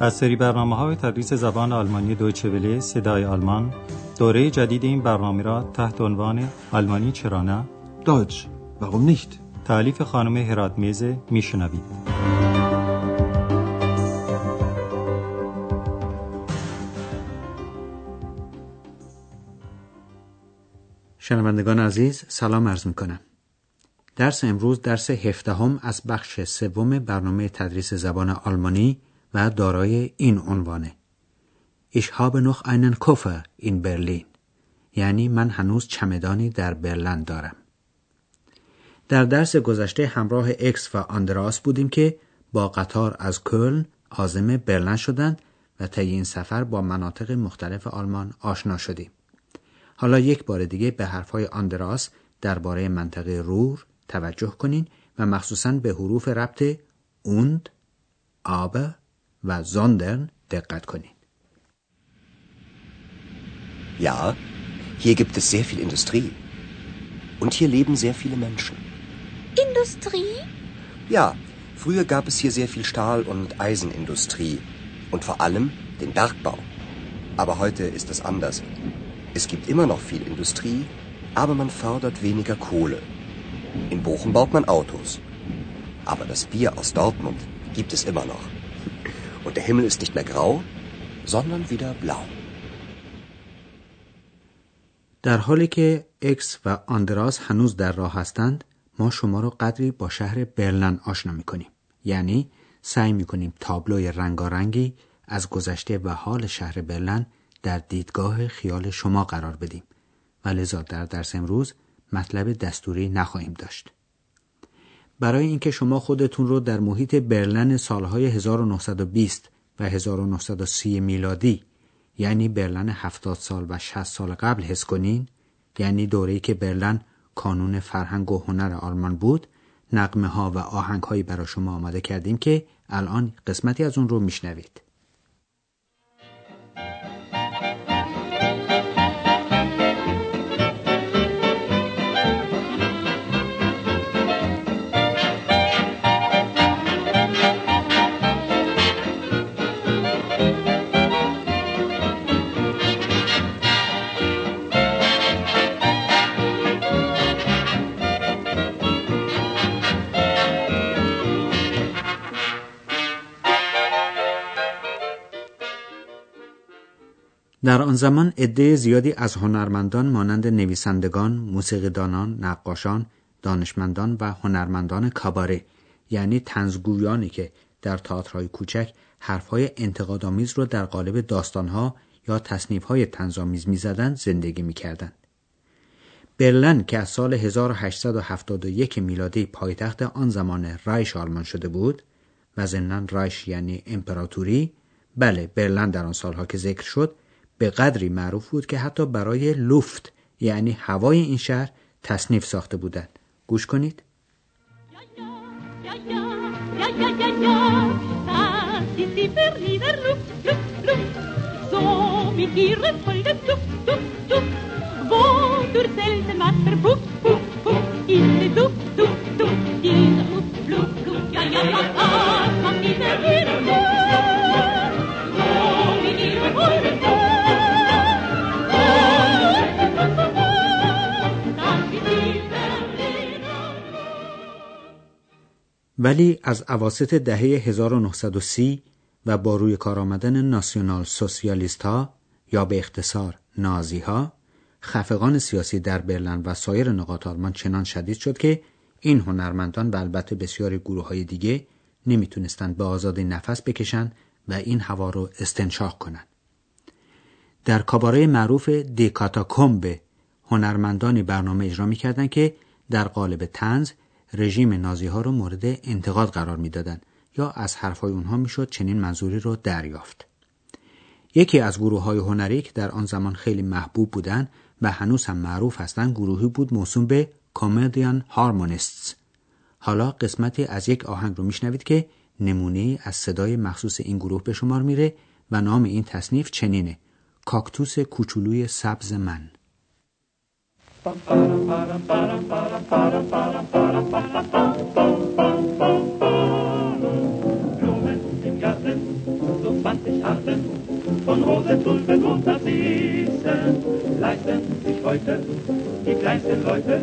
از سری برنامه های تدریس زبان آلمانی دویچه وله صدای آلمان دوره جدید این برنامه را تحت عنوان آلمانی چرا نه؟ Deutsch, warum nicht? تعلیف خانم هرات میزه میشنوید شنوندگان عزیز سلام عرض می کنم. درس امروز درس هفدهم از بخش سوم برنامه تدریس زبان آلمانی و دارای این عنوانه. Ich habe noch einen Koffer in Berlin. یعنی من هنوز چمدانی در برلن دارم. در درس گذشته همراه اکس و آندراس بودیم که با قطار از کلن عازم برلن شدند و طی این سفر با مناطق مختلف آلمان آشنا شدیم. حالا یک بار دیگه به حرفهای آندراس درباره منطقه رور توجه کنین و مخصوصا به حروف ربط اوند، آبه و زاندرن دقت کنین. Ja, hier gibt es sehr viel Industrie. Und hier leben sehr viele Menschen. Industrie? Ja, früher gab es hier sehr viel Stahl- und Eisenindustrie. Und vor allem den Bergbau. Aber heute ist es anders. Es gibt immer noch viel Industrie, aber man fördert weniger Kohle. In Bochum baut man Autos. Aber das Bier aus Dortmund gibt es immer noch. Und der Himmel ist nicht mehr grau, sondern wieder blau. در حالی که اکس و آندراس هنوز در راه هستند ما شما را قدری با شهر برلن آشنا می کنیم. یعنی سعی می کنیم تابلوی رنگارنگی از گذشته و حال شهر برلن در دیدگاه خیال شما قرار بدیم و لذا در درس امروز مطلب دستوری نخواهیم داشت. برای اینکه شما خودتون رو در محیط برلن سالهای 1920 و 1930 میلادی یعنی برلن 70 سال و 60 سال قبل حس کنین یعنی دوره‌ای که برلن کانون فرهنگ و هنر آلمان بود نقمه ها و آهنگ هایی برای شما آماده کردیم که الان قسمتی از اون رو میشنوید. در آن زمان عده زیادی از هنرمندان مانند نویسندگان، موسیقیدانان، نقاشان، دانشمندان و هنرمندان کاباره یعنی تنزگویانی که در تئاترهای کوچک حرفهای انتقادآمیز را در قالب داستانها یا تصنیفهای طنزآمیز می‌زدند زندگی می‌کردند. برلن که از سال 1871 میلادی پایتخت آن زمان رایش آلمان شده بود و ضمنا رایش یعنی امپراتوری بله برلن در آن سالها که ذکر شد به قدری معروف بود که حتی برای لفت یعنی هوای این شهر تصنیف ساخته بودند گوش کنید ولی از اواسط دهه 1930 و با روی کار آمدن ناسیونال سوسیالیست ها یا به اختصار نازی ها خفقان سیاسی در برلن و سایر نقاط آلمان چنان شدید شد که این هنرمندان و البته بسیاری گروه های دیگه نمی‌تونستند به آزادی نفس بکشند و این هوا رو استنشاق کنند. در کاباره معروف دیکاتاکومب هنرمندانی برنامه اجرا می‌کردند که در قالب تنز رژیم نازی ها رو مورد انتقاد قرار می‌دادند یا از حرفهای اونها می‌شد چنین منظوری رو دریافت. یکی از گروه های هنری که در آن زمان خیلی محبوب بودند و هنوز هم معروف هستند گروهی بود موسوم به کمدیان هارمونیستس. حالا قسمتی از یک آهنگ رو میشنوید که نمونه از صدای مخصوص این گروه به شمار میره و نام این تصنیف چنینه کاکتوس کوچولوی سبز من Blumen im Garten, so Rose, Tulpen und Narzissen leisten sich heute die kleinsten Leute.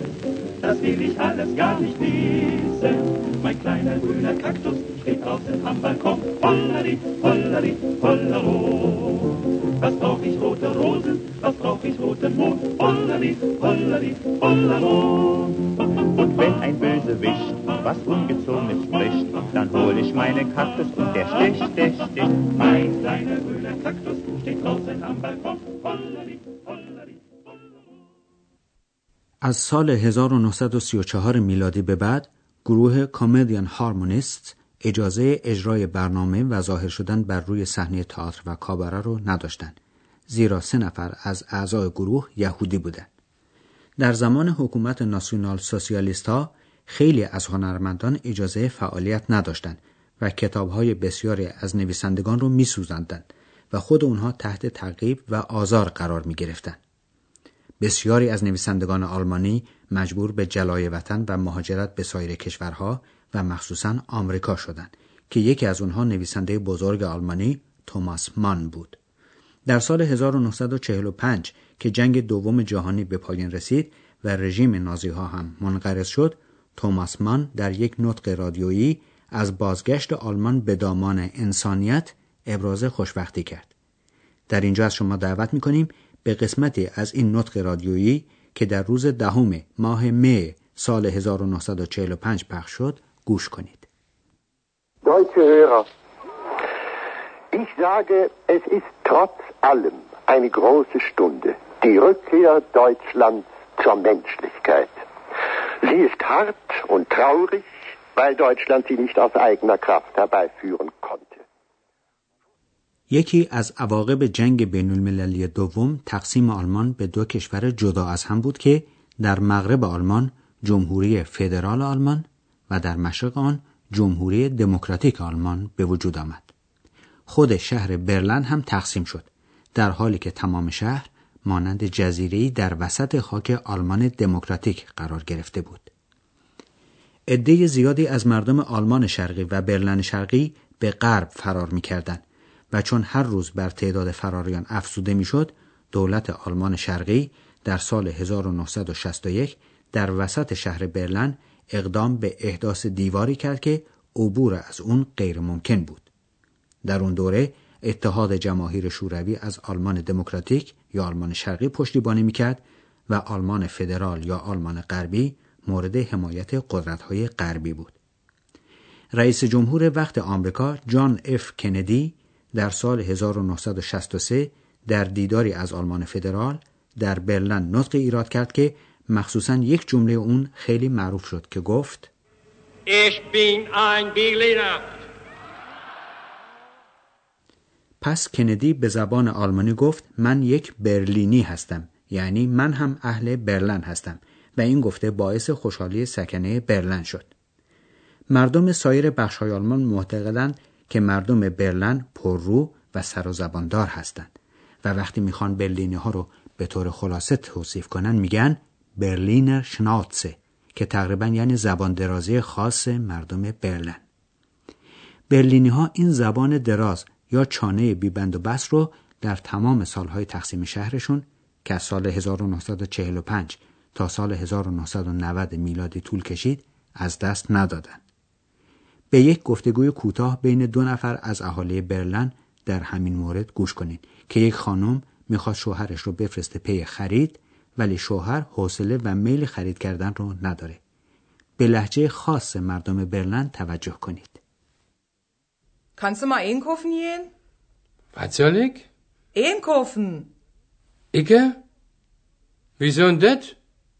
Das will ich alles gar nicht wissen. Mein kleiner grüner Kaktus steht draußen am Balkon. Hollari, hollari, hollero. Was brauch ich rote Rosen, was brauch ich roten Mond? Hollari, hollari, hollero. Und wenn ein Bösewicht was Ungezogenes spricht, dann hol ich meine Kaktus und der stich, stich, stich. Mein kleiner grüner Kaktus steht draußen am Balkon. Hollari, hollari, از سال 1934 میلادی به بعد گروه کامدیان هارمونیست اجازه اجرای برنامه و ظاهر شدن بر روی صحنه تئاتر و کابره رو نداشتند زیرا سه نفر از اعضای گروه یهودی بودند در زمان حکومت ناسیونال سوسیالیست ها خیلی از هنرمندان اجازه فعالیت نداشتند و کتابهای بسیاری از نویسندگان رو میسوزاندند و خود اونها تحت تعقیب و آزار قرار می گرفتند. بسیاری از نویسندگان آلمانی مجبور به جلای وطن و مهاجرت به سایر کشورها و مخصوصا آمریکا شدند که یکی از اونها نویسنده بزرگ آلمانی توماس مان بود. در سال 1945 که جنگ دوم جهانی به پایان رسید و رژیم نازی ها هم منقرض شد، توماس مان در یک نطق رادیویی از بازگشت آلمان به دامان انسانیت ابراز خوشبختی کرد. در اینجا از شما دعوت می‌کنیم به قسمتی از این نطق رادیویی که در روز دهم ماه می سال 1945 پخش شد گوش کنید. Deutsche Hörer, ich sage, es ist trotz allem eine große Stunde, die Rückkehr Deutschlands zur Menschlichkeit. Sie ist hart und traurig, weil Deutschland sie nicht aus eigener Kraft herbeiführen konnte. یکی از عواقب جنگ بین المللی دوم تقسیم آلمان به دو کشور جدا از هم بود که در مغرب آلمان جمهوری فدرال آلمان و در مشرق آن جمهوری دموکراتیک آلمان به وجود آمد. خود شهر برلن هم تقسیم شد در حالی که تمام شهر مانند جزیره‌ای در وسط خاک آلمان دموکراتیک قرار گرفته بود. عده زیادی از مردم آلمان شرقی و برلن شرقی به غرب فرار می‌کردند و چون هر روز بر تعداد فراریان افزوده می‌شد دولت آلمان شرقی در سال 1961 در وسط شهر برلن اقدام به احداث دیواری کرد که عبور از اون غیر ممکن بود. در اون دوره اتحاد جماهیر شوروی از آلمان دموکراتیک یا آلمان شرقی پشتیبانی می‌کرد و آلمان فدرال یا آلمان غربی مورد حمایت قدرت‌های غربی بود. رئیس جمهور وقت آمریکا جان اف کندی در سال 1963 در دیداری از آلمان فدرال در برلن نطق ایراد کرد که مخصوصا یک جمله اون خیلی معروف شد که گفت Ich bin ein Berliner. پس کندی به زبان آلمانی گفت من یک برلینی هستم. یعنی من هم اهل برلن هستم. و این گفته باعث خوشحالی سکنه برلن شد. مردم سایر بخش‌های آلمان معتقدند که مردم برلن پررو و سر و زباندار هستند. و وقتی می‌خوان برلینی ها رو به طور خلاصه توصیف کنن میگن برلینر شناتسه که تقریبا یعنی زبان درازی خاص مردم برلن برلینی ها این زبان دراز یا چانه بیبند و بس رو در تمام سالهای تقسیم شهرشون که از سال 1945 تا سال 1990 میلادی طول کشید از دست ندادن. به یک گفتگوی کوتاه بین دو نفر از اهالی برلن در همین مورد گوش کنید که یک خانم می‌خواد شوهرش رو بفرسته پی خرید ولی شوهر حوصله و میل خرید کردن رو نداره. به لحجه خاص مردم برلن توجه کنید. Kannst du mal einkaufen gehen? Was soll ich? Einkaufen. Icke? Wieso denn das?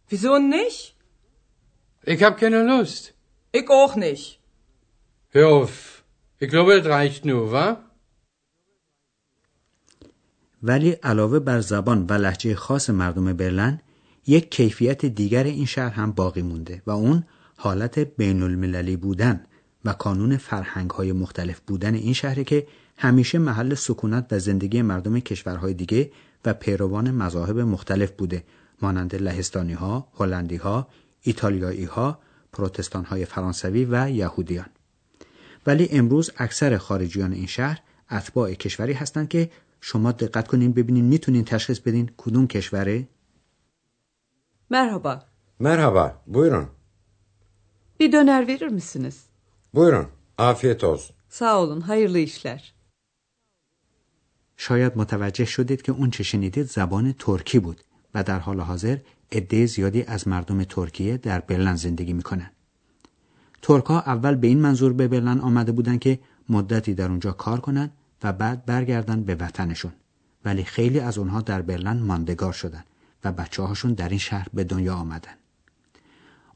Wieso nicht? Ich hab keine Lust. Ich auch nicht. Hör auf. Ich glaube, das reicht nur, wa? ولی علاوه بر زبان و لحجه خاص مردم برلن یک کیفیت دیگر این شهر هم باقی مونده و اون حالت بین المللی بودن و کانون فرهنگ های مختلف بودن این شهری که همیشه محل سکونت و زندگی مردم کشورهای دیگه و پیروان مذاهب مختلف بوده مانند لهستانی ها، هلندی ها، ایتالیایی ها، پروتستان های فرانسوی و یهودیان. ولی امروز اکثر خارجیان این شهر اتباع کشوری هستند که شما دقت کنین ببینین می‌تونین تشخیص بدین کدوم کشوره؟ Merhaba. Merhaba, buyurun. Bir döner verir misiniz? Buyurun, afiyet olsun. Sağ olun, hayırlı işler. شاید متوجه شدید که اون چه شنیدید زبان ترکی بود و در حال حاضر عده زیادی از مردم ترکیه در برلن زندگی می‌کنن. ترک ها اول به این منظور به برلن آمده بودند که مدتی در اونجا کار کنند و بعد برگردن به وطنشون. ولی خیلی از اونها در برلن ماندگار شدن و بچه هاشون در این شهر به دنیا آمدن.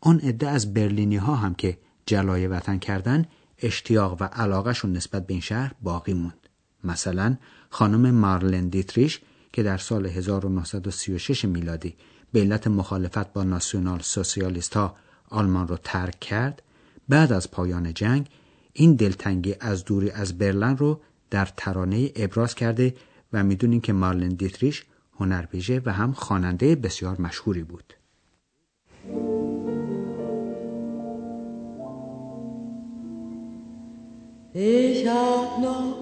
آن عده از برلینی ها هم که جلای وطن کردن اشتیاق و علاقهشون نسبت به این شهر باقی موند. مثلا خانم مارلن دیتریش که در سال 1936 میلادی به علت مخالفت با ناسیونال سوسیالیست ها آلمان را ترک کرد بعد از پایان جنگ این دلتنگی از دوری از برلن رو در ترانه ابراز کرده و می‌دونین که مارلن دیتریش هنرپیشه و هم خواننده بسیار مشهوری بود. Ich hab noch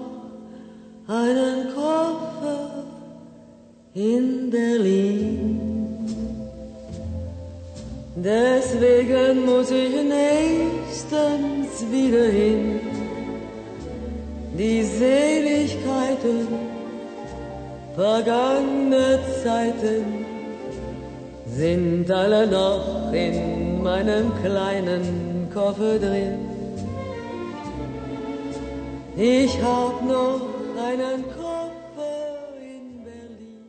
einen Koffer in Berlin. Deswegen muss ich nächstens wieder hin. Die Seligkeiten vergangene Zeiten sind alle noch in meinem kleinen Koffer drin. Ich hab noch einen Koffer in Berlin.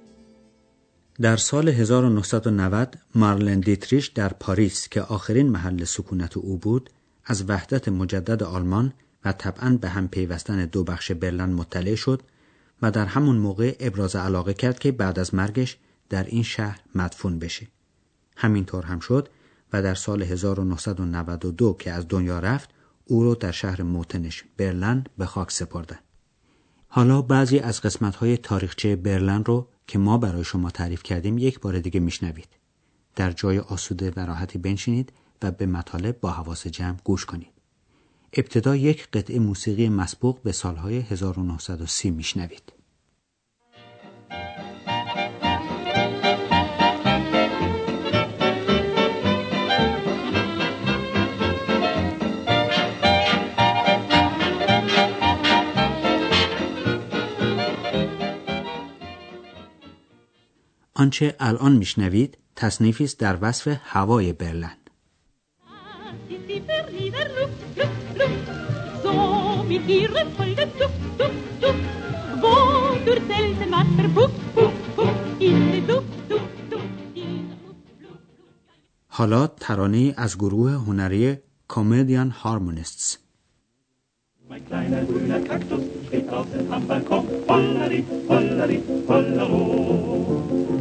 در سال 1990 مارلن دیتریش در پاریس که آخرین محل سکونت او بود از وحدت مجدد آلمان و طبعا به هم پیوستن دو بخش برلن مطلع شد و در همون موقع ابراز علاقه کرد که بعد از مرگش در این شهر مدفون بشه. همینطور هم شد و در سال 1992 که از دنیا رفت او رو در شهر موتنش برلن به خاک سپردن. حالا بعضی از قسمت‌های تاریخچه برلن رو که ما برای شما تعریف کردیم یک بار دیگه میشنوید. در جای آسوده و راحتی بنشینید و به مطالب با حواس جمع گوش کنید. ابتدا یک قطعه موسیقی مسبوق به سالهای 1930 میشنوید. آنچه الان میشنوید تصنیفی است در وصف هوای برلن. حالا ترانه از گروه هنری کمدیان هارمونیستس Mein kleiner grüner Kaktus steht draußen am Balkon. Hollari, hollari, hollero.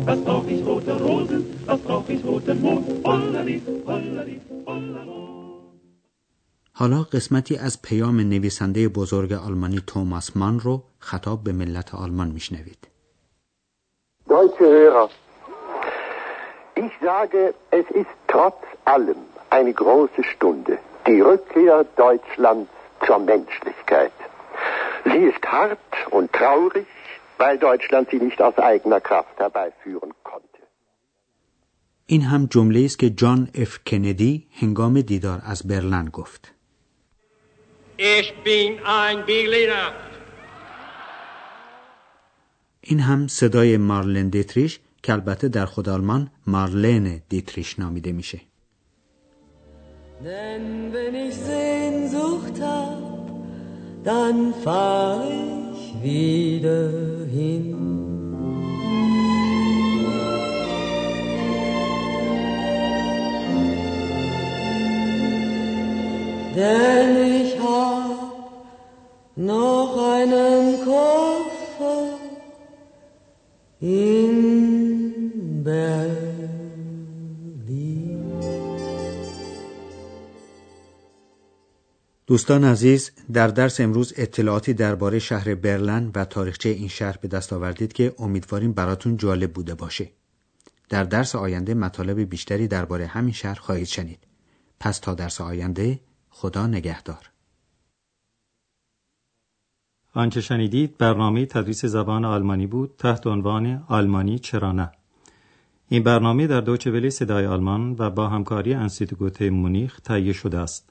Was brauch ich rote Rosen, was brauch ich roten Mond. Hollari, hollari, hollero. حالا قسمتی از پیام نویسنده بزرگ آلمانی توماس مان رو خطاب به ملت آلمان میشنوید. Deutsche Hörer, ich sage, es ist trotz allem eine große Stunde. Die Rückkehr Deutschlands zur Menschlichkeit. Sie ist hart und traurig, weil Deutschland sie nicht aus eigener Kraft herbeiführen konnte. این هم جمله است که جان اف کندی هنگام دیدار از برلن گفت. ich bin ein Berliner. این هم صدای مارلن دیتریش که البته در خود آلمان مارلن دیتریش نامیده میشه. Dann fahr ich wieder hin دوستان عزیز در درس امروز اطلاعاتی درباره شهر برلن و تاریخچه این شهر به دست آوردید که امیدواریم براتون جالب بوده باشه. در درس آینده مطالب بیشتری درباره همین شهر خواهید شنید. پس تا درس آینده خدا نگهدار. آنچه شنیدید برنامه تدریس زبان آلمانی بود تحت عنوان آلمانی چرا نه این برنامه در دوچه ولی صدای آلمان و با همکاری انسیتگوت مونیخ تهیه شده است